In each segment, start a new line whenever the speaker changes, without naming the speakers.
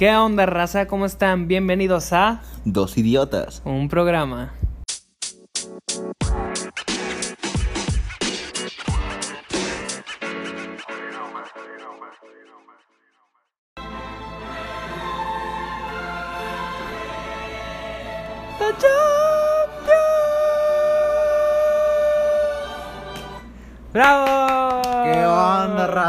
¿Qué onda, raza? ¿Cómo están? Bienvenidos a
Dos idiotas.
un programa.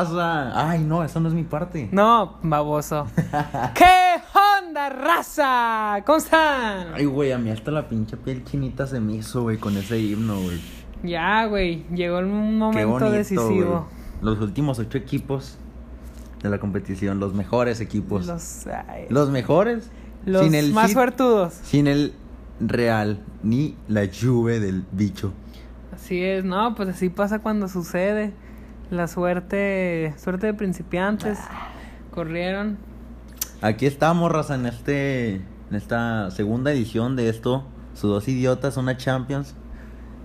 Raza? Ay, no, esa no es mi parte.
No, baboso. ¿Qué onda, raza? ¿Cómo están?
Ay, güey, a mí hasta la pinche piel chinita se me hizo, güey, con ese himno, güey.
Ya, güey, llegó el momento
bonito,
decisivo.
Los últimos ocho equipos de la competición, los mejores equipos. Los,
Los, ay,
mejores.
los
sin el
más suertudos.
Sin el Real, ni la Juve del bicho.
Así es, no, pues así pasa cuando sucede. La suerte, suerte de principiantes. Corrieron.
Aquí estamos, raza, en este en esta segunda edición de esto, sus dos idiotas, una Champions.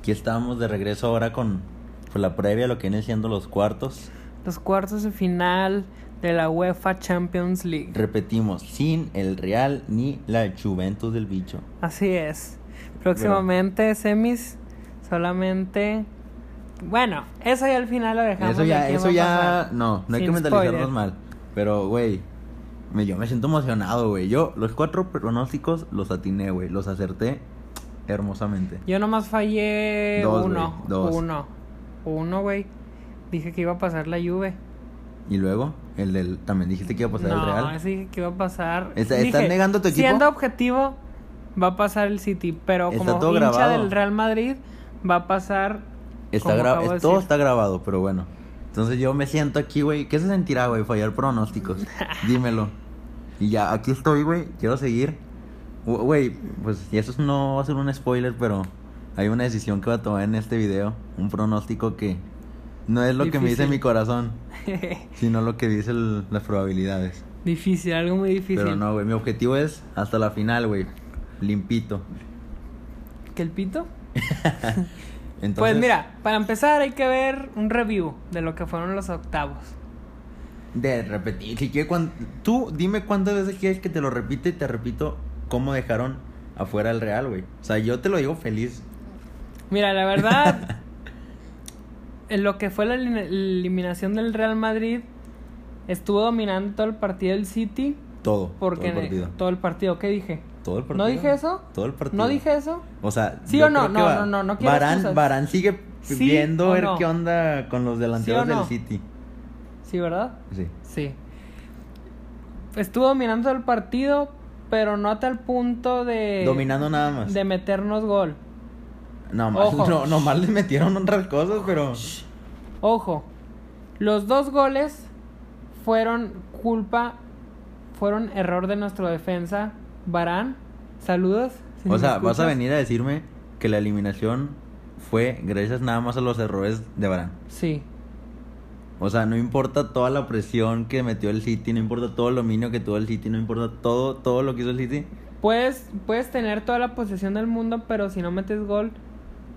Aquí estamos de regreso ahora con, con la previa, lo que vienen siendo los cuartos.
Los cuartos de final de la UEFA Champions League.
Repetimos, sin el Real ni la Juventus del bicho.
Así es. Próximamente semis solamente bueno, eso ya al final lo dejamos.
Eso ya, eso ya, no, no hay que mentalizarnos
spoiler.
mal. Pero, güey, me, yo me siento emocionado, güey. Yo los cuatro pronósticos los atiné, güey. Los acerté hermosamente.
Yo nomás fallé
Dos,
uno,
dos.
uno, uno, güey. Dije que iba a pasar la Juve.
Y luego, el del, también dijiste que iba a pasar
no,
el Real.
ese dije que iba a pasar.
¿Está-
Dije,
estás negando tu equipo?
Siendo objetivo, va a pasar el City, pero como hincha
grabado.
del Real Madrid, va a pasar.
Está
como
gra-
acabo de
es- todo
decir.
está grabado, pero bueno. Entonces yo me siento aquí, güey. ¿Qué se sentirá, güey? Fallar pronósticos. Dímelo. Y ya, aquí estoy, güey. Quiero seguir. Gu- Güey, pues y eso no va a ser un spoiler, pero hay una decisión que va a tomar en este video. Un pronóstico que no es lo que me dice mi corazón, sino lo que dice el- las probabilidades.
difícil, algo muy difícil.
Pero no, güey. Mi objetivo es hasta la final, güey. Limpito.
¿Que el pito?
Entonces,
Pues mira, para empezar hay que ver un review de lo que fueron los octavos.
De repetir, si quieres, cuan- tú dime cuántas veces quieres que te lo repite y te repito cómo dejaron afuera el Real, güey. O sea, yo te lo digo feliz.
Mira, la verdad, en lo que fue la elim- eliminación del Real Madrid, estuvo dominando todo el partido del City.
Todo.
Porque
todo el partido.
todo el partido, ¿qué dije?
Todo el partido.
¿No dije eso?
Todo el partido.
¿No dije eso?
O sea,
¿Sí o no? No,
va-
no, no, no quiero excusas.
Varane sigue
¿Sí
viendo ver
no?
qué onda con los delanteros
¿Sí o no?
del City.
Sí, ¿verdad?
Sí.
Sí. Estuvo dominando el partido, pero no a tal punto de...
Dominando nada más.
De meternos gol.
No, más,
Ojo.
no, nomás les metieron otras cosas, pero.
Ojo, los dos goles fueron culpa, fueron error de nuestro defensa, Barán. Saludos. si
O sea, vas a venir a decirme que la eliminación fue gracias nada más a los errores de Varane.
Sí.
O sea, no importa toda la presión que metió el City, no importa todo el dominio que tuvo el City, no importa todo, todo lo que hizo el City.
Puedes, puedes tener toda la posesión del mundo, pero si no metes gol,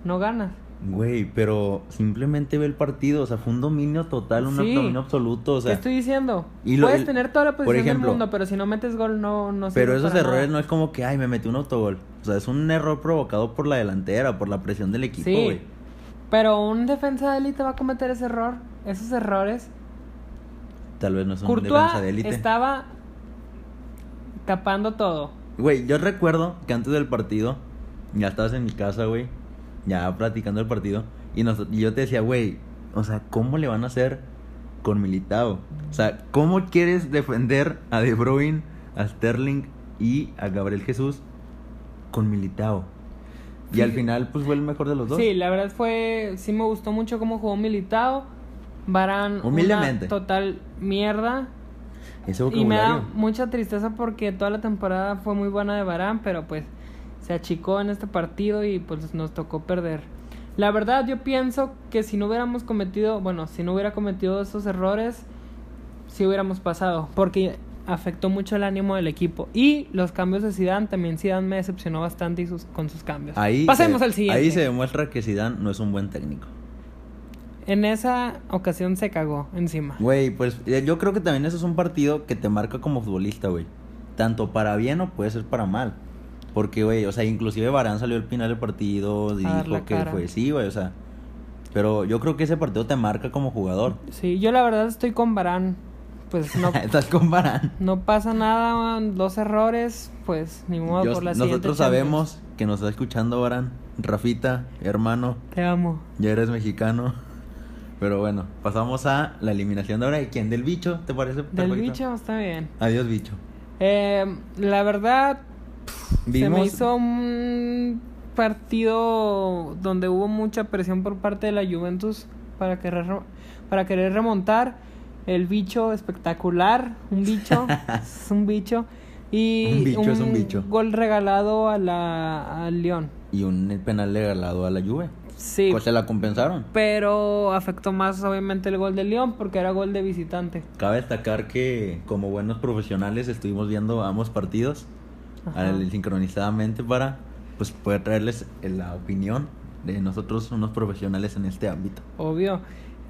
no ganas.
Güey, pero simplemente ve el partido, o sea, fue un dominio total, un
Sí.
dominio absoluto, o
¿Qué
sea.
estoy diciendo?
y lo-
puedes
el-
tener toda la
por
posesión
ejemplo,
del mundo, pero si no metes gol, no, no
Pero esos errores
nada.
no es como que, ay, me metí un autogol. O sea, es un error provocado por la delantera, por la presión del equipo,
Sí.
güey.
Pero un defensa de élite va a cometer ese error, esos errores.
Tal vez no es un
Courtois
defensa de élite.
estaba tapando todo.
Güey, yo recuerdo que antes del partido, ya estabas en mi casa, güey, ya platicando el partido, y, nos- y yo te decía, güey, o sea, ¿cómo le van a hacer con Militao? O sea, ¿cómo quieres defender a De Bruyne, a Sterling y a Gabriel Jesús con Militao? Y al final, pues fue el mejor de los dos.
Sí, la verdad fue. Sí me gustó mucho cómo jugó Militao. Barán.
Humildemente.
Una total mierda.
Ese
Y me da mucha tristeza porque toda la temporada fue muy buena de Barán, pero pues se achicó en este partido y pues nos tocó perder. La verdad, yo pienso que si no hubiéramos cometido, bueno, si no hubiera cometido esos errores, sí hubiéramos pasado, porque afectó mucho el ánimo del equipo. Y los cambios de Zidane, también Zidane me decepcionó bastante y sus- con sus cambios.
Ahí
Pasemos
se-
al siguiente.
Ahí se demuestra que Zidane no es un buen técnico.
En esa ocasión se cagó encima.
Güey, pues eh, yo creo que también eso es un partido que te marca como futbolista, güey. tanto para bien o puede ser para mal. Porque, güey, o sea, inclusive Barán salió al final del partido y dijo que
cara.
fue, sí, güey, o sea. Pero yo creo que ese partido te marca como jugador.
Sí, yo la verdad estoy con Barán. Pues no,
Estás con Barán.
no pasa nada, man, dos errores, pues ni modo
Yo-
por la siguiente
nosotros
Champions.
sabemos que nos está escuchando Barán. Rafita, hermano,
Te amo.
ya eres mexicano. Pero bueno, pasamos a la eliminación de ahora. ¿Y quién? ¿Del bicho? ¿Te parece?
Del
perfecto?
bicho está bien.
Adiós, bicho.
Eh, la verdad, se me hizo un partido donde hubo mucha presión por parte de la Juventus para querer, re- para querer remontar. El bicho espectacular, un bicho, es un bicho. Y
Un bicho es un bicho.
gol regalado a la, al León.
Y un penal regalado a la Juve.
Sí,
Pues se la compensaron.
pero afectó más obviamente el gol del León porque era gol de visitante.
Cabe destacar que como buenos profesionales estuvimos viendo ambos partidos. Al- sincronizadamente para pues poder traerles la opinión de nosotros unos profesionales en este ámbito.
Obvio.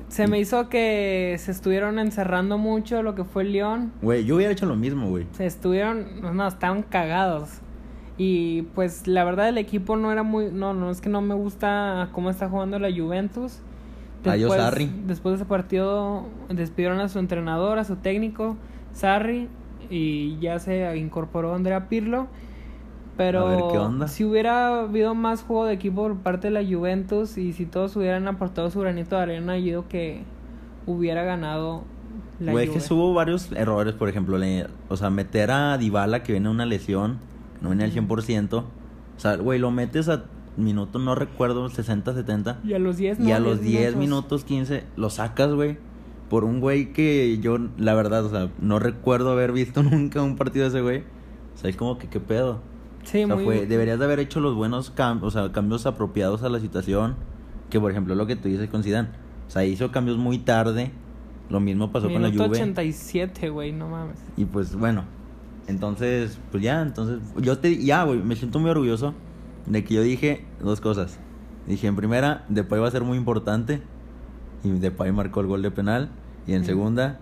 Se me hizo que se estuvieron encerrando mucho lo que fue el León.
Güey, yo hubiera hecho lo mismo, güey.
Se estuvieron, no, estaban cagados. Y pues la verdad el equipo no era muy, no, no es que no me gusta cómo está jugando la Juventus.
Adiós, Sarri.
Después de ese partido despidieron a su entrenador, a su técnico, Sarri, y ya se incorporó Andrea Pirlo. Pero
A ver, ¿qué onda?
si hubiera habido más juego de equipo por parte de la Juventus y si todos hubieran aportado su granito de arena, yo digo que hubiera ganado la
Güey,
Juve.
que hubo varios errores, por ejemplo, le- o sea, meter a Dybala que viene una lesión, no viene al 100%. O sea, güey, lo metes a minuto, no recuerdo, 60, 70.
Y a los 10,
Y
¿no?
a los 10 minutos, 15, lo sacas, güey. Por un güey que yo, la verdad, o sea, no recuerdo haber visto nunca un partido de ese güey. O sea, es como que, ¿qué pedo?
Sí,
o sea,
muy
fue, deberías de haber hecho los buenos cambios, o sea, cambios apropiados a la situación. Que, por ejemplo, lo que tú dices con Zidane. O sea, hizo cambios muy tarde. Lo mismo pasó con la
Minuto
Juve.
87, güey, no mames.
Y pues, bueno. Entonces, pues ya, entonces... Yo te... Ya, güey, me siento muy orgulloso de que yo dije dos cosas. Dije, en primera, Depay va a ser muy importante. Y Depay marcó el gol de penal. Y en segunda,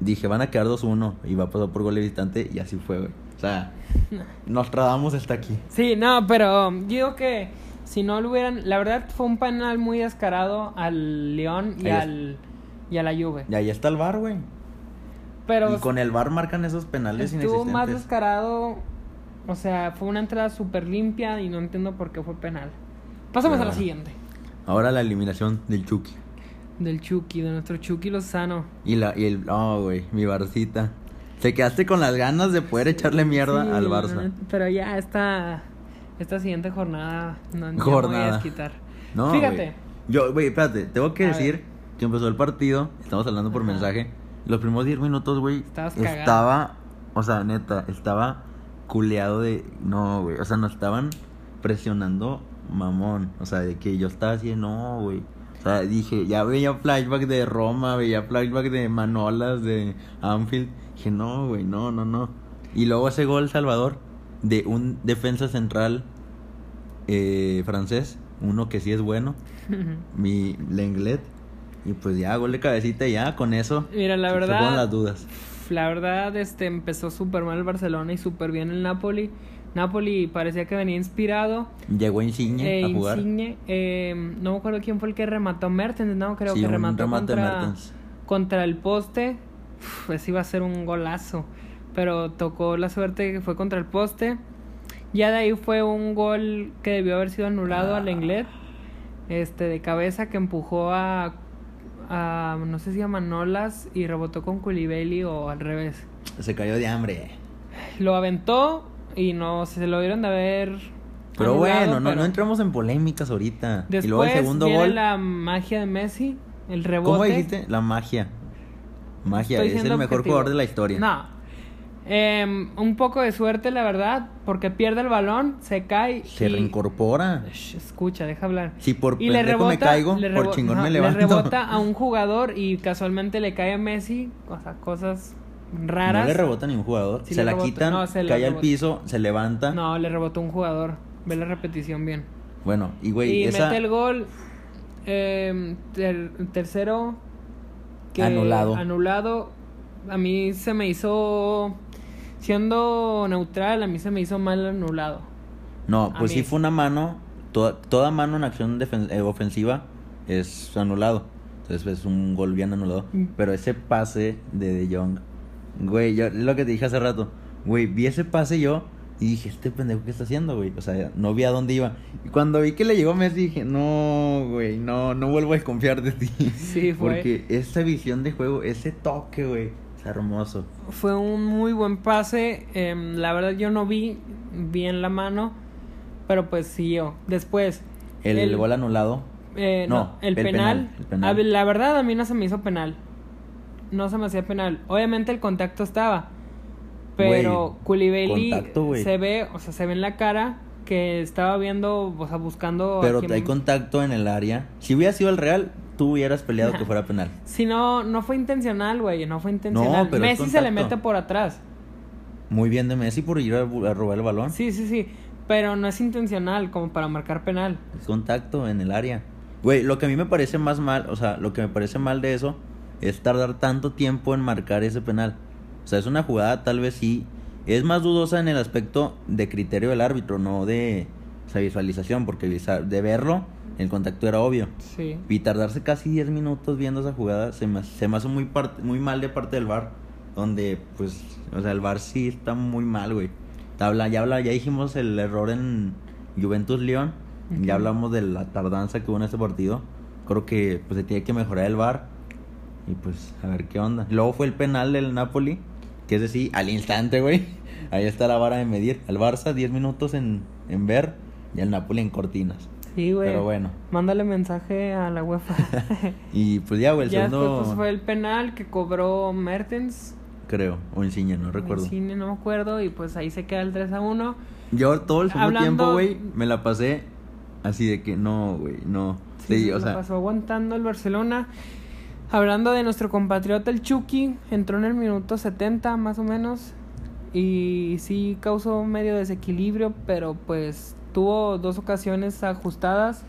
dije, van a quedar 2-1. Y va a pasar por gol de visitante. Y así fue, güey. O sea, Nostradamus está aquí.
Sí, no, pero yo digo que si no lo hubieran, la verdad fue un penal muy descarado al León y
Ahí es.
al y a la Juve.
Y ahí está el bar, güey.
Pero
Y con el bar marcan esos penales
estuvo más
inexistentes.
descarado, o sea, fue una entrada súper limpia y no entiendo por qué fue penal. Pasamos a la siguiente.
Ahora la eliminación del Chucky.
Del Chucky, de nuestro Chucky Lozano.
Y, la, y el... Oh, güey, mi Barcita. Te quedaste con las ganas de poder echarle mierda
Sí,
al Barça.
Pero ya esta, esta siguiente jornada no me voy a
Jornada.
desquitar.
No,
Fíjate.
Yo, güey, espérate, tengo que
A
decir
ver.
que empezó el partido, estamos hablando por
Ajá.
mensaje. Los primeros 10 minutos, güey, estaba, o sea, neta, estaba culeado de, no, güey, o sea, nos estaban presionando mamón, o sea, de que yo estaba así, de, no, güey. O sea, dije, ya veía flashback de Roma, veía flashback de Manolas, de Anfield. Dije, no, güey, no, no, no. Y luego ese gol, Salvador, de un defensa central eh, francés, uno que sí es bueno, mi Lenglet. Y pues ya, gol de cabecita ya, con eso.
Mira, la
se
verdad-
fueron las dudas.
La verdad, este empezó súper mal el Barcelona y súper bien el Napoli. Napoli parecía que venía inspirado.
Llegó Insigne
Eh,
a jugar.
Insigne, eh, no me acuerdo quién fue el que remató Mertens, no, creo
Sí,
que remató contra,
Mertens.
contra el poste. Uf, Pues iba a ser un golazo. Pero tocó la suerte que fue contra el poste. Ya de ahí fue un gol que debió haber sido anulado
Ah.
al Lenglet. Este, de cabeza que empujó a, a no sé si a Manolas y rebotó con Koulibaly o al revés.
Se cayó de hambre.
Lo aventó y no se lo dieron de haber.
Pero
anulado,
bueno, no,
pero
no entramos en polémicas ahorita.
Después
y luego el segundo
viene
gol.
la magia de Messi, el rebote.
¿Cómo dijiste? La magia. Magia,
Estoy
es el mejor
objetivo.
jugador de la historia.
No. Em, un poco de suerte, la verdad, porque pierde el balón, se cae.
Se
y-
reincorpora.
Shh, Escucha, deja hablar.
Si por
y le rebota,
me caigo,
le
por chingón
no,
me
le
levanto.
rebota a un jugador y casualmente le cae a Messi, o sea, cosas raras.
No le rebota a ningún jugador.
Sí
se la
rebota.
quitan,
No, se
cae al piso, se levanta.
No, le rebotó un jugador. Ve la repetición bien.
Bueno, y güey,
y
esa...
mete el gol eh, ter- tercero que
Anulado.
anulado a mí se me hizo siendo neutral, a mí se me hizo mal anulado.
No, pues sí fue una mano. Toda, toda mano en acción eh, ofensiva es anulado. Entonces es un gol bien anulado.
Mm.
Pero ese pase de De Jong, güey, yo lo que te dije hace rato, güey, vi ese pase yo y dije, este pendejo, ¿qué está haciendo, güey? O sea, no vi a dónde iba. Y cuando vi que le llegó Messi, dije, no, güey, no, no vuelvo a desconfiar de ti.
Sí, fue.
Porque esa visión de juego, ese toque, güey, es hermoso.
Fue un muy buen pase. em, la verdad yo no vi bien la mano, pero pues siguió. Después,
El, gol anulado,
eh, no,
no,
el,
el
penal.
penal, el penal.
a ver, la verdad a mí no se me hizo penal. No se me hacía penal. Obviamente el contacto estaba. Pero
güey.
se ve, o sea, se ve en la cara que estaba viendo, o sea, buscando.
pero hay contacto en el área. Si hubiera sido el Real, tú hubieras peleado que fuera penal.
Si no, no fue intencional, güey, no fue intencional.
pero
Messi se le mete por atrás.
Muy bien de Messi por ir a, a robar el balón.
Sí, sí, sí. Pero no es intencional como para marcar penal.
Es contacto en el área. Güey, lo que a mí me parece más mal, o sea, lo que me parece mal de eso es tardar tanto tiempo en marcar ese penal. O sea, es una jugada tal vez sí. Es más dudosa en el aspecto de criterio del árbitro, no de o sea, visualización, porque de verlo, el contacto era obvio.
Sí.
Y tardarse casi 10 minutos viendo esa jugada se me, se me hace muy, parte- muy mal de parte del VAR. Donde, pues, o sea, el VAR sí está muy mal, güey. Habla, ya, habla, ya dijimos el error en Juventus León. Ya hablamos de la tardanza que hubo en este partido. Creo que pues se tiene que mejorar el VAR. Y pues, a ver qué onda. Luego fue el penal del Napoli. Que es decir, al instante, güey. Ahí está la vara de medir. El Barça 10 minutos en, en ver. Y el Napoli en cortinas.
Sí, güey.
Pero bueno.
Mándale mensaje a la UEFA.
Y pues ya, güey, el
ya
segundo.
después pues, fue el penal que cobró Mertens.
Creo, o Insigne, no recuerdo.
Cine, no me acuerdo. Y pues ahí se queda el 3 a 1.
Yo todo el segundo
Hablando-
tiempo, güey, me la pasé así de que no, güey, no.
Sí,
Sí,
se
o
la
sea,
pasó aguantando el Barcelona. Hablando de nuestro compatriota el Chucky, entró en el minuto 70 más o menos. Y sí causó medio desequilibrio, pero pues tuvo dos ocasiones ajustadas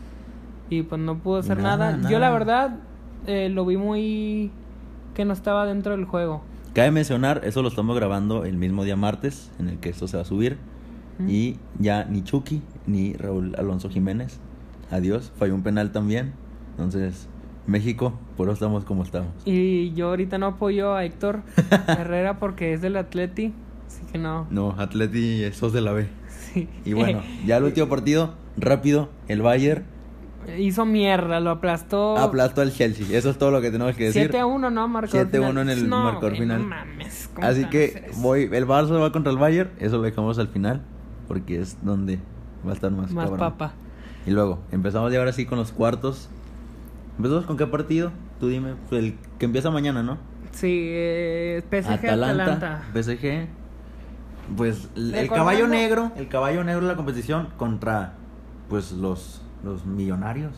y pues no pudo hacer
Nada,
nada. Yo la verdad eh, lo vi muy que no estaba dentro del juego.
cabe mencionar, eso lo estamos grabando el mismo día martes, en el que esto se va a subir.
¿Mm?
Y ya ni Chucky ni Raúl Alonso Jiménez. Adiós, falló un penal también. Entonces, México, por eso estamos como estamos.
Y yo ahorita no apoyo a Héctor Herrera porque es del Atleti, así que no.
No, Atleti, esos de la B.
Sí.
Y bueno, ya el último partido, rápido, el Bayern
Hizo mierda, lo aplastó.
aplastó al Chelsea. Eso es todo lo que tenemos que decir.
7 a 1, ¿no? Marcó
7-1 en el marcador final.
No mames. ¿cómo
Así que voy, el Barça va contra el Bayern, eso lo dejamos al final, porque es donde va a estar más,
Más
cabrón.
papa.
Y luego, empezamos ya ahora sí con los cuartos. ¿Empezamos con qué partido? Tú dime, pues, el que empieza mañana, ¿no?
Sí, eh, PSG Atalanta.
PSG. Pues el, caballo negro, el caballo negro de la competición contra pues los los millonarios,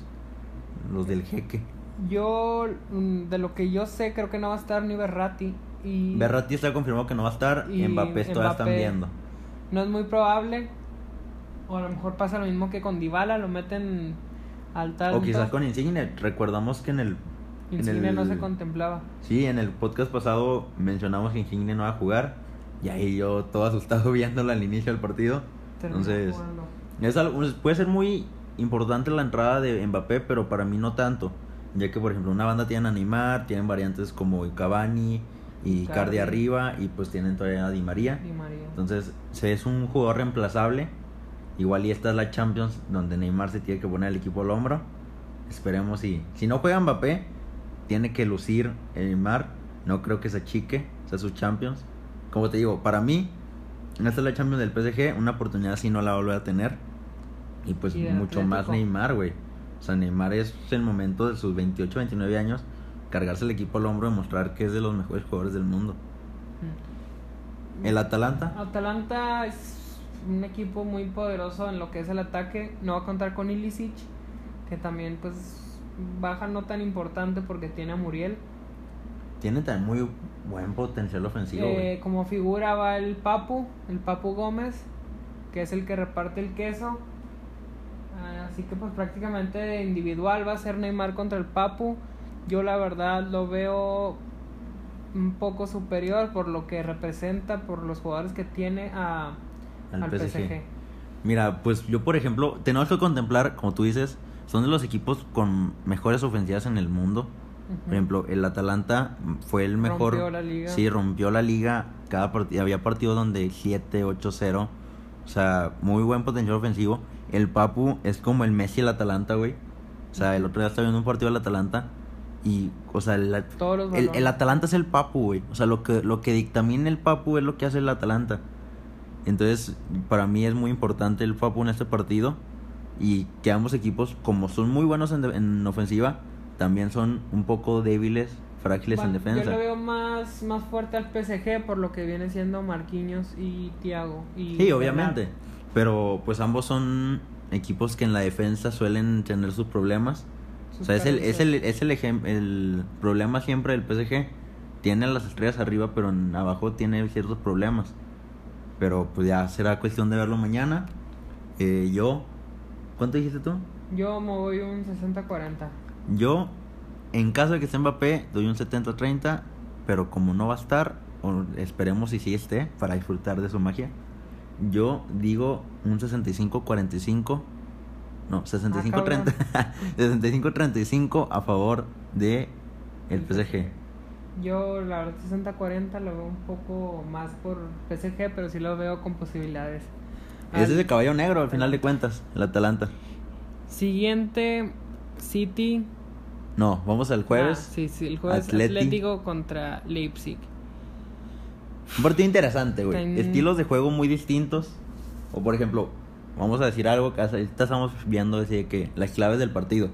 los del jeque.
Yo, mm, de lo que yo sé, creo que no va a estar ni Berratti. Y
Berratti está confirmado que no va a estar,
Y
Mbappé todavía están viendo.
no es muy probable. O a lo mejor pasa lo mismo que con Dybala, lo meten al.
O quizás con Insigne, recordamos que en el en
Insigne
el-
no se contemplaba.
Sí, en el podcast pasado mencionamos que Insigne no va a jugar. Y ahí yo todo asustado viéndolo al inicio del partido.
Terminó
Entonces, es algo- pues, puede ser muy importante la entrada de Mbappé, pero para mí no tanto. Ya que, por ejemplo, una banda tiene a Neymar, tienen variantes como Cavani y. Cardi arriba, y pues tienen todavía a Di María.
Di María.
Entonces, es un jugador reemplazable. Igual y esta es la Champions donde Neymar se tiene que poner el equipo al hombro. Esperemos y si no juega Mbappé, tiene que lucir Neymar. No creo que se achique, sea su Champions. Como te digo, para mí, esta es la Champions del PSG, una oportunidad así no la va a volver a tener. Y pues
Y
mucho más. Neymar, güey. O sea, Neymar es el momento de sus 28, 29 años, cargarse el equipo al hombro y mostrar que es de los mejores jugadores del mundo.
Mm.
El Atalanta,
Atalanta es un equipo muy poderoso en lo que es el ataque. No va a contar con Ilicic, que también pues baja no tan importante porque tiene a Muriel.
Tiene también muy buen potencial ofensivo.
Eh, como figura va el Papu, el Papu Gómez, que es el que reparte el queso. Ah, Así que pues prácticamente individual va a ser Neymar contra el Papu. Yo la verdad lo veo un poco superior por lo que representa, por los jugadores que tiene a,
Al
al,
PSG.
PSG.
Mira, pues yo, por ejemplo, tenemos que contemplar, como tú dices, son de los equipos con mejores ofensivas en el mundo. Por ejemplo, el Atalanta fue el mejor.
Rompió la liga.
Sí, rompió la liga. Cada partido, había partidos donde 7, 8, 0. O sea, muy buen potencial ofensivo. El Papu es como el Messi del Atalanta, güey. O sea, el otro día estaba viendo un partido del Atalanta. Y, o sea, el,
Todos los
el,
balones.
el Atalanta es el Papu, güey. O sea, lo que, lo que dictamina el Papu es lo que hace el Atalanta. Entonces, para mí es muy importante el Papu en este partido. Y que ambos equipos, como son muy buenos en, de- en ofensiva, también son un poco débiles, frágiles en defensa.
Yo lo veo más, más fuerte al PSG por lo que viene siendo Marquinhos y Thiago. Y
Sí, obviamente. Pero pues ambos son equipos que en la defensa suelen tener sus problemas. O sea, es el, es el, es el, el problema siempre del PSG. Tiene las estrellas arriba, pero en abajo tiene ciertos problemas. Pero pues ya será cuestión de verlo mañana. Eh, yo, ¿cuánto dijiste tú?
Yo me voy un 60-40.
Yo, en caso de que esté Mbappé, doy un 70-30. Pero como no va a estar, esperemos si sí esté, para disfrutar de su magia. Yo digo un 65-45. No, 65-30. 65-35 a favor de el PSG.
Yo, la verdad, 60-40 lo veo un poco más por PSG, pero sí lo veo con posibilidades.
Ese es el caballo negro, al final de cuentas, el Atalanta.
Siguiente, City.
No, vamos al jueves.
Ah, sí, sí, el jueves
Atleti.
Atlético contra Leipzig.
Un partido interesante, güey.
Ten-
Estilos de juego muy distintos. O por ejemplo, vamos a decir algo que ahorita estamos viendo, decir que las claves del partido.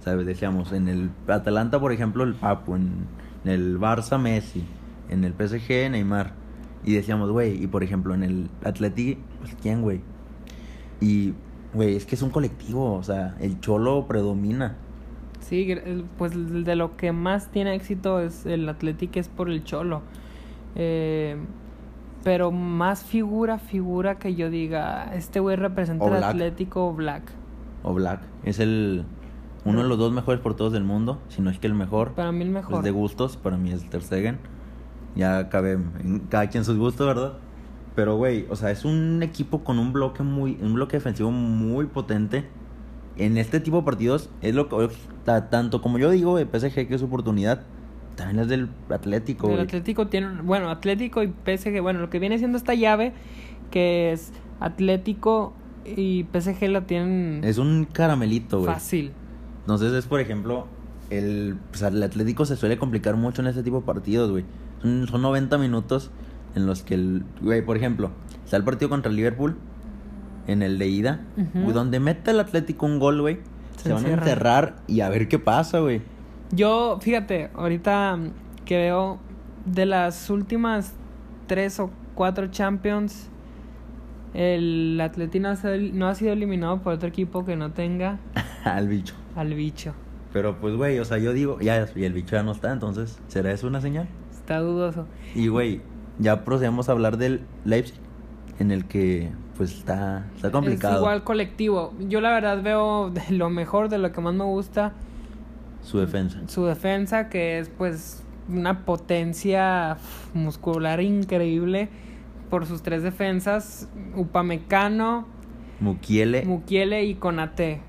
¿Sabes? Decíamos, en el Atalanta, por ejemplo, el Papu, en, en el Barça, Messi, en el PSG, Neymar. Y decíamos, güey, y por ejemplo, en el Atleti, pues quién, güey. Y, güey, es que es un colectivo, o sea, el Cholo predomina.
Sí, pues de lo que más tiene éxito es el Atlético, es por el Cholo. Eh, pero más figura, figura que yo diga, este güey representa
O
al
Black.
Atlético Black.
O Black. Es el uno de los dos mejores porteros del mundo, si no es que el mejor.
Para mí el mejor.
de gustos, para mí es Ter Stegen. Ya cabe en cada quien sus gustos, ¿verdad? Pero, güey, o sea, es un equipo con un bloque muy, un bloque defensivo muy potente. En este tipo de partidos, es lo que, ta- tanto como yo digo, el PSG que es su oportunidad, también es del Atlético,
El. Atlético tiene, bueno, Atlético y PSG, bueno, lo que viene siendo esta llave, que es Atlético y PSG la tienen
Es un caramelito, güey.
fácil.
Entonces es, por ejemplo, el, pues, el Atlético se suele complicar mucho en este tipo de partidos, güey. Son, son 90 minutos en los que el... Güey, por ejemplo, está el partido contra el Liverpool, en el de ida, güey, donde mete el Atlético un gol, güey. Se,
Se
van a encerrar y a ver qué pasa, güey.
Yo, fíjate, ahorita mm, creo de las últimas tres o cuatro Champions, el Atlético no ha sido eliminado por otro equipo que no tenga
Al bicho.
Al bicho.
Pero pues, güey, o sea, yo digo, ya, y el bicho ya no está, entonces, ¿será eso una señal?
Está dudoso.
Y, güey, ya procedemos a hablar del Leipzig, en el que, pues, está, está complicado.
Es igual colectivo. Yo la verdad veo de lo mejor, de lo que más me gusta,
Su defensa.
su defensa, que es pues una potencia muscular increíble por sus tres defensas, Upamecano,
Mukiele.
Mukiele y Konate.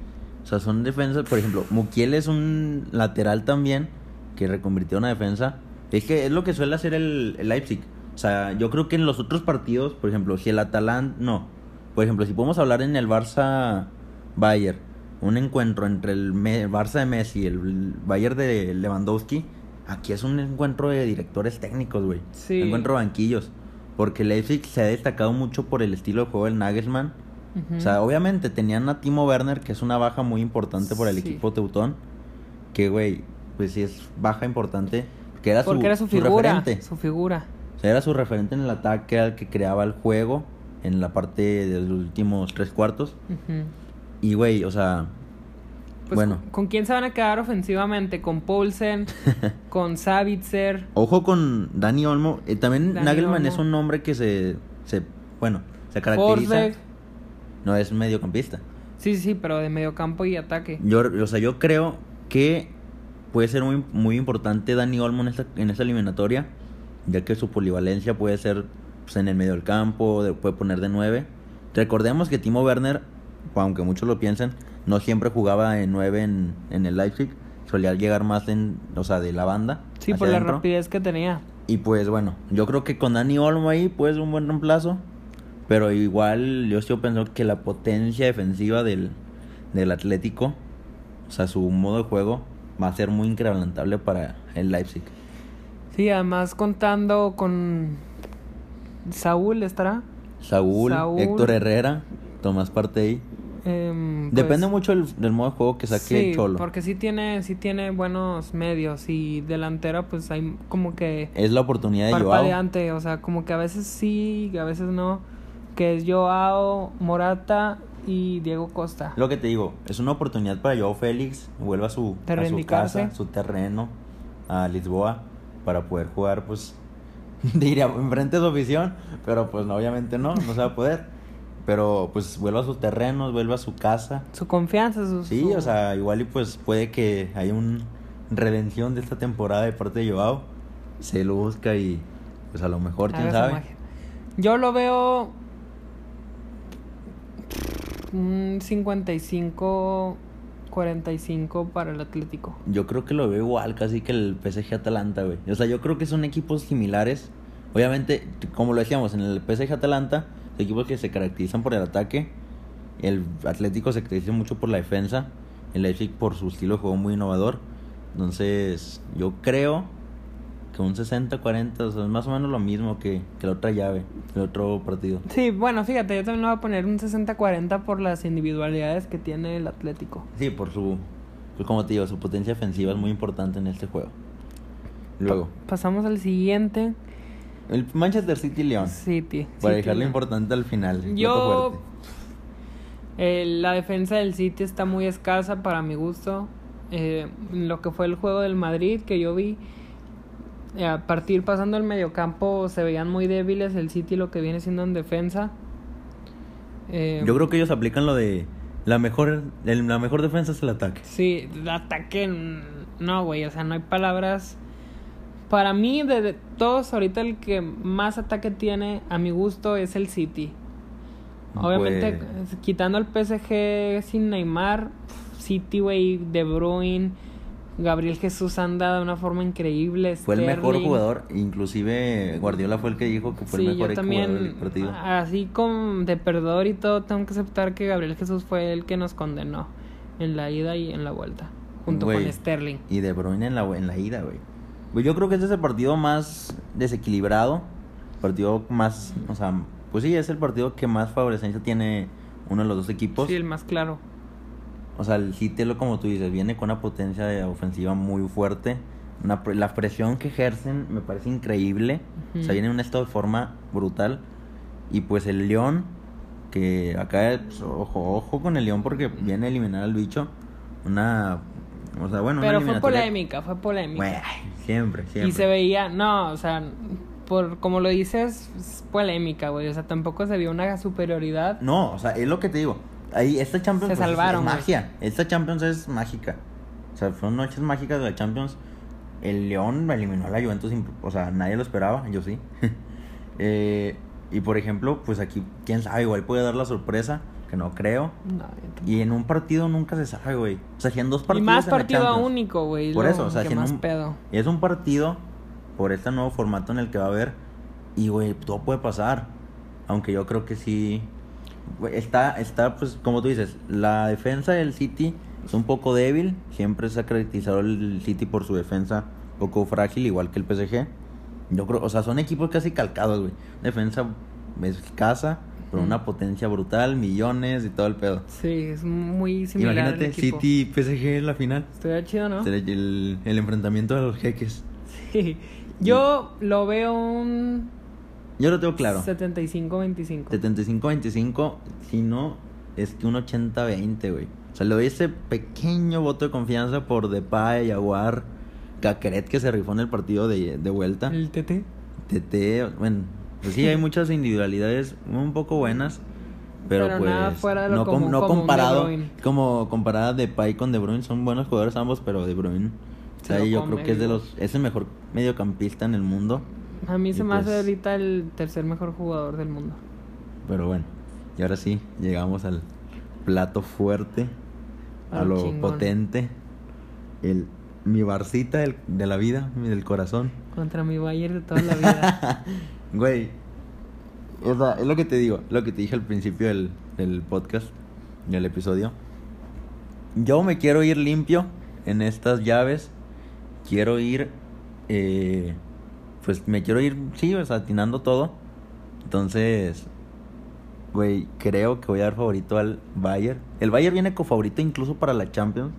O sea, son defensas, por ejemplo, Mukiel es un lateral también que reconvirtió una defensa. Es que es lo que suele hacer el, el Leipzig. O sea, yo creo que en los otros partidos, por ejemplo, si el Atalanta, no. Por ejemplo, si podemos hablar en el Barça Bayern, un encuentro entre el Barça de Messi y el Bayern de Lewandowski, aquí es un encuentro de directores técnicos, güey.
Sí.
Encuentro de banquillos. Porque Leipzig se ha destacado mucho por el estilo de juego del Nagelsmann. O sea, obviamente tenían a Timo Werner, que es una baja muy importante por el
Sí.
equipo teutón. Que, güey, pues sí es baja importante. Que era
Porque
su,
era su figura.
referente.
Su figura.
O sea, era su referente en el ataque, era el que creaba el juego en la parte de los últimos tres cuartos. Y, güey, o sea,
Pues,
bueno,
¿con, quién se van a quedar ofensivamente? ¿Con Poulsen? ¿Con Savitzer?
ojo con Dani Olmo. Eh, también
Dani
Nagelman
Olmo.
es un hombre que se, se bueno, se caracteriza.
Forsberg?
No es mediocampista.
Sí, sí, pero de mediocampo y ataque.
Yo, o sea, yo creo que puede ser muy, muy importante Dani Olmo en esta, en esta eliminatoria, ya que su polivalencia puede ser pues, en el medio del campo, de- puede poner de 9. Recordemos que Timo Werner, aunque muchos lo piensen, no siempre jugaba en 9 en, en el Leipzig, solía llegar más en, o sea, de la banda.
Sí, por la rapidez que tenía.
Y pues bueno, yo creo que con Dani Olmo ahí pues un buen reemplazo. Pero igual yo sigo pensando que la potencia defensiva del, del Atlético, o sea, su modo de juego, va a ser muy incrementable para el Leipzig.
Sí, además contando con Saúl estará.
Saúl,
Saúl.
Héctor Herrera, Tomás Partey. Depende
pues,
mucho del, del modo de juego que saque
sí,
Cholo.
porque sí tiene, sí tiene buenos medios y delantera pues hay como que
Es la oportunidad de Joao.
o sea, como que a veces sí, a veces no, que es Joao, Morata y Diego Costa.
Lo que te digo, es una oportunidad para Joao Félix, vuelva a su, a su casa, su terreno, a Lisboa, para poder jugar, pues, diría, enfrente de su afición, pero pues no, obviamente no, no se va a poder. Pero pues vuelva a sus terrenos, vuelva a su casa.
Su confianza, su...
Sí,
su-
o sea, igual y pues puede que haya una redención de esta temporada de parte de Joao. Se lo busca y pues a lo mejor, quién
haga su
sabe.
Yo lo veo un 55 45 para el Atlético.
Yo creo que lo veo igual casi que el PSG Atalanta, güey. O sea, yo creo que son equipos similares. Obviamente, como lo decíamos, en el PSG Atalanta, equipos que se caracterizan por el ataque. El Atlético se caracteriza mucho por la defensa. El Leipzig por su estilo de juego muy innovador. Entonces, yo creo que un 60-40, o sea, es más o menos lo mismo que, que la otra llave, el otro partido.
Sí, bueno, fíjate, yo también voy a poner un 60-40 por las individualidades que tiene el Atlético.
Sí, por su, pues como te digo, su potencia ofensiva es muy importante en este juego. Luego,
Pasamos al siguiente.
el Manchester City-León.
City.
Para
City,
dejarlo importante al final.
Yo. eh, la defensa del City está muy escasa para mi gusto. Eh, lo que fue el juego del Madrid que yo vi. Eh, a partir pasando el mediocampo se veían muy débiles el City lo que viene siendo en defensa. Eh,
Yo creo que ellos aplican lo de la mejor, el- la mejor defensa es el ataque.
Sí, el ataque. No, güey, o sea, no hay palabras. Para mí, de, todos, ahorita el que más ataque tiene, a mi gusto, es el City. Obviamente,
Pues-
quitando el PSG sin Neymar, City, güey, De Bruyne, Gabriel Jesús anda de una forma increíble.
Fue el mejor jugador, inclusive Guardiola fue el que dijo que fue
Sí,
el mejor
yo
jugador del
también,
partido.
así como de perdedor y todo, tengo que aceptar que Gabriel Jesús fue el que nos condenó en la ida y en la vuelta, junto con Sterling.
Y De Bruyne en la, en la ida, güey. Yo creo que este es el partido más desequilibrado, partido más, o sea, pues sí, es el partido que más favorecencia tiene uno de los dos equipos.
Sí, el más claro.
O sea, el lo como tú dices, viene con una potencia de ofensiva muy fuerte. Una la presión que ejercen me parece increíble. O sea, viene en un estado de forma brutal. Y pues el León, que acá, pues, ojo, ojo con el León porque viene a eliminar al bicho. Una. O sea, bueno,
Pero fue polémica, fue polémica.
Güey, siempre, siempre.
y se veía, no, o sea, por como lo dices, es polémica, güey. O sea, tampoco se vio una superioridad.
No, o sea, es lo que te digo. Ahí, esta Champions
Se
pues, es-
salvaron,
es magia. Esta Champions es mágica. O sea, fueron noches mágicas de la Champions. El León eliminó a la Juventus. O sea, nadie lo esperaba, yo sí. Eh, y por ejemplo, pues aquí, quién sabe, igual puede dar la sorpresa, que no creo.
No.
Y en un partido nunca se sabe, güey. O sea, si en dos
y
partidos.
más
en la
partido
Champions.
único, güey.
Por eso, o sea, si
más
un-
pedo.
Es un partido por este nuevo formato en el que va a haber. Y, güey, todo puede pasar. Aunque yo creo que sí. Está, está, pues, como tú dices, la defensa del City es un poco débil. Siempre se ha caracterizado el City por su defensa un poco frágil, igual que el PSG. Yo creo, o sea, son equipos casi calcados, güey. Defensa escasa, pero una potencia brutal, millones y todo el pedo.
Sí, es muy similar.
Imagínate,
el.
City PSG en la final.
Estuvo chido, ¿no?
El, el enfrentamiento de los jeques.
Sí. Yo lo veo un
Yo lo tengo claro.
75-25.
75-25, si no, es que un 80-20, güey. O sea, le doy ese pequeño voto de confianza por Depay, Jaguar, Caqueret que se rifó en el partido de, de vuelta.
El TT.
TT, bueno, pues sí, hay muchas individualidades un poco buenas. Pero,
Pero
pues
nada fuera de lo
no, com-
común
no
como un De
comparado
Bruyne.
como comparada Depay con De Bruyne son buenos jugadores ambos pero De Bruyne O sea, yo
come
creo que es de los es el mejor mediocampista en el mundo,
A mí
y
se me hace
pues-
ahorita el tercer mejor jugador del mundo.
pero bueno. Y ahora sí, llegamos al plato fuerte, a lo
chingón.
potente, el mi barcita del- de la vida, mi del corazón.
Contra mi Bayern de toda la vida.
Güey, es, la- es lo que te digo, lo que te dije al principio del, del podcast, del episodio. Yo me quiero ir limpio en estas llaves. Quiero ir, eh, pues me quiero ir, sí, o sea, atinando todo. Entonces, güey, creo que voy a dar favorito al Bayern. El Bayern viene con favorito incluso para la Champions.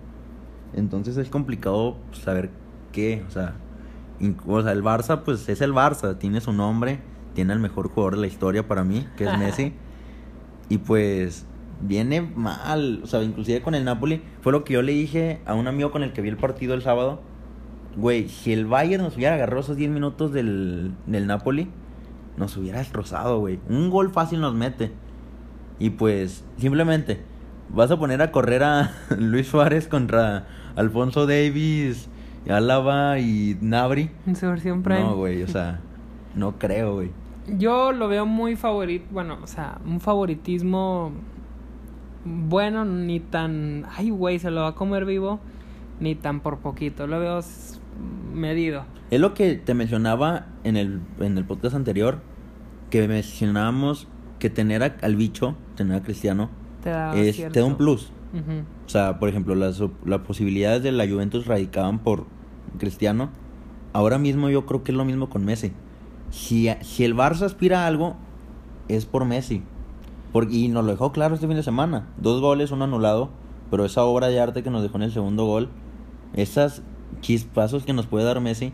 Entonces es complicado saber qué, o sea, o sea, el Barça pues es el Barça, tiene su nombre, tiene el mejor jugador de la historia para mí, que es Messi. y pues viene mal, o sea, inclusive con el Napoli, fue lo que yo le dije a un amigo con el que vi el partido el sábado. Güey, si el Bayern nos hubiera agarrado esos 10 minutos del, del Napoli, nos hubiera destrozado, güey. Un gol fácil nos mete. Y pues, simplemente, vas a poner a correr a Luis Suárez contra Alfonso Davis, Álava y Nabri.
en su versión Prime.
No, güey, o sea, no creo, güey.
Yo lo veo muy favorito, bueno, o sea, un favoritismo bueno, ni tan, ay, güey, se lo va a comer vivo, ni tan por poquito. Lo veo medido.
Es lo que te mencionaba en el, en el podcast anterior, que mencionábamos que tener a- al bicho, tener a Cristiano,
Te da,
es, te da un plus. O sea, por ejemplo, las, las posibilidades de la Juventus radicaban por Cristiano. Ahora mismo yo creo que es lo mismo con Messi. Si, si el Barça aspira a algo, es por Messi. Por- y nos lo dejó claro este fin de semana. Dos goles, uno anulado. Pero esa obra de arte que nos dejó en el segundo gol, esas chispazos que nos puede dar Messi,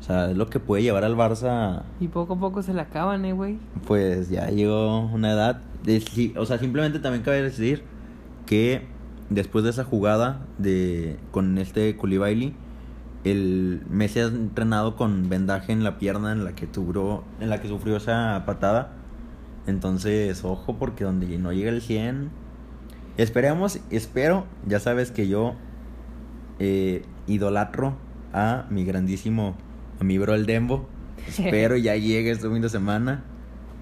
o sea, es lo que puede llevar al Barça
Y poco a poco se le acaban, eh, güey.
pues ya llegó una edad. De, o sea, simplemente también cabe decir que después de esa jugada de con este Koulibaly, el Messi ha entrenado con vendaje en la pierna en la que tuvo, en la que sufrió esa patada. Entonces, ojo porque donde no llega el 100, esperemos, espero, ya sabes que yo eh, idolatro a mi grandísimo amigo el Dembo. Espero ya llegue este fin de semana.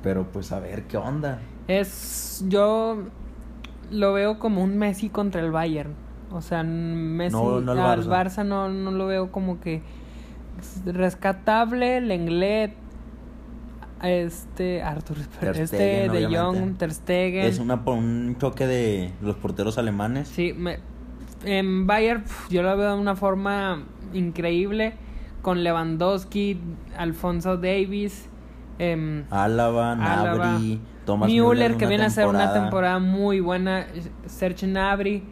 Pero pues a ver qué onda.
Es, yo lo veo como un Messi contra el Bayern. O sea, Messi
No, no el
al
Barça.
Barça no, no lo veo como que es rescatable, Lenglet, este, Arthur, este de. Jong, Ter Stegen.
Es una, un choque de los porteros alemanes.
Sí, me- en Bayern yo lo veo de una forma increíble con Lewandowski, Alfonso Davis, em,
Álava,
Álava,
Nabri, Thomas
Müller,
Müller,
que viene a ser una temporada muy buena, Serge Gnabry.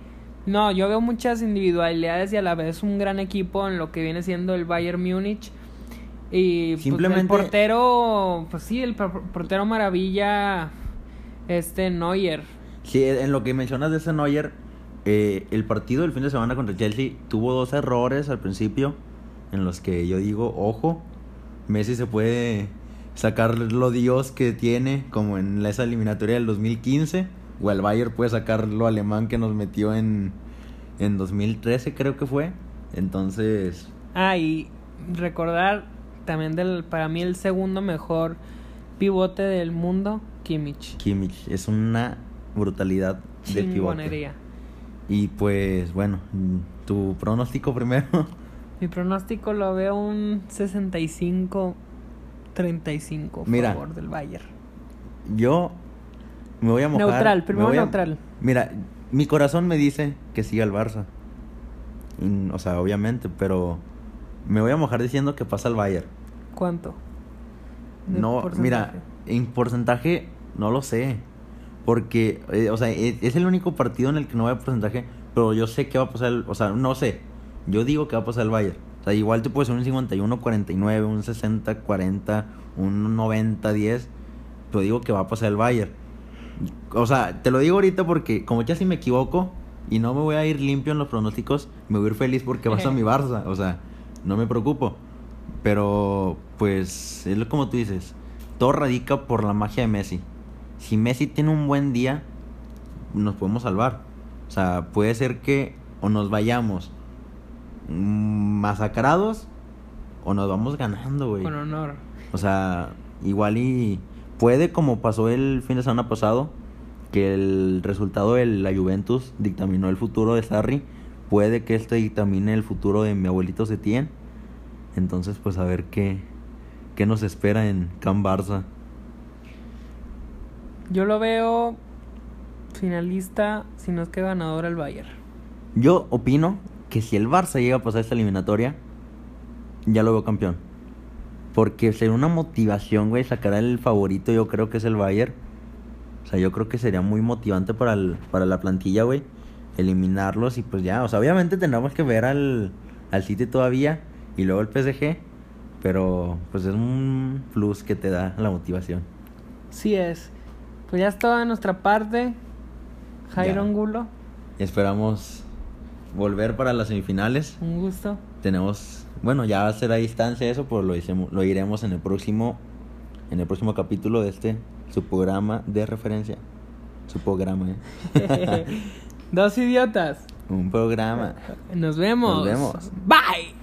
No, yo veo muchas individualidades y a la vez un gran equipo en lo que viene siendo el Bayern Múnich. Y pues, el
Simplemente-
portero, pues sí, el por- portero maravilla, este Neuer.
Sí, en lo que mencionas de ese Neuer, eh, el partido del fin de semana contra el Chelsea tuvo dos errores al principio en los que yo digo, ojo, Messi se puede sacar lo Dios que tiene, como en esa eliminatoria del 2015, o el Bayern puede sacar lo alemán que nos metió en, en 2013, creo que fue. Entonces,
Ah, y recordar también del, para mí el segundo mejor pivote del mundo, Kimmich.
Kimmich es una brutalidad del pivote. Y pues, bueno, tu pronóstico primero.
Mi pronóstico lo veo un 65-35 a
Mira.
favor del Bayern.
Yo me voy a mojar.
Neutral,
me
primero
a-
neutral.
Mira, mi corazón me dice que siga el Barça. Y, o sea, obviamente, pero me voy a mojar diciendo que pasa el Bayern.
¿Cuánto?
No,
porcentaje?
mira, en porcentaje no lo sé. Porque, eh, o sea, es, es el único partido en el que no va a porcentaje, pero yo sé que va a pasar, el- o sea, no sé. Yo digo que va a pasar el Bayern. O sea, igual te puede ser un 51-49, un 60-40, un 90-10, pero digo que va a pasar el Bayern. O sea, te lo digo ahorita porque como ya si me equivoco y no me voy a ir limpio en los pronósticos, me voy a ir feliz porque vas a mi Barça. O sea, no me preocupo. Pero, pues, es como tú dices. Todo radica por la magia de Messi. Si Messi tiene un buen día, nos podemos salvar. O sea, puede ser que o nos vayamos masacrados o nos vamos ganando, güey.
Con honor.
O sea, igual y puede como pasó el fin de semana pasado, que el resultado de la Juventus dictaminó el futuro de Sarri, puede que este dictamine el futuro de mi abuelito Setien. Entonces, pues a ver qué, qué nos espera en Can Barça.
Yo lo veo finalista, si no es que ganador el Bayern.
Yo opino que si el Barça llega a pasar esta eliminatoria, ya lo veo campeón. Porque sería una motivación, güey, sacar al favorito, yo creo que es el Bayern. O sea, yo creo que sería muy motivante para, el, para la plantilla, güey. Eliminarlos y pues ya. O sea, obviamente tendremos que ver al, al City todavía y luego el PSG. Pero pues es un plus que te da la motivación.
Sí es. Pues ya está de nuestra parte. Jairo. Angulo,
Esperamos volver para las semifinales.
un gusto.
Tenemos, bueno, ya va a ser a distancia eso, pero lo, hicimos- lo iremos en el próximo en el próximo capítulo de este su programa de referencia. Su programa, ¿eh?
Dos idiotas.
Un programa.
Nos vemos.
Nos vemos.
Bye.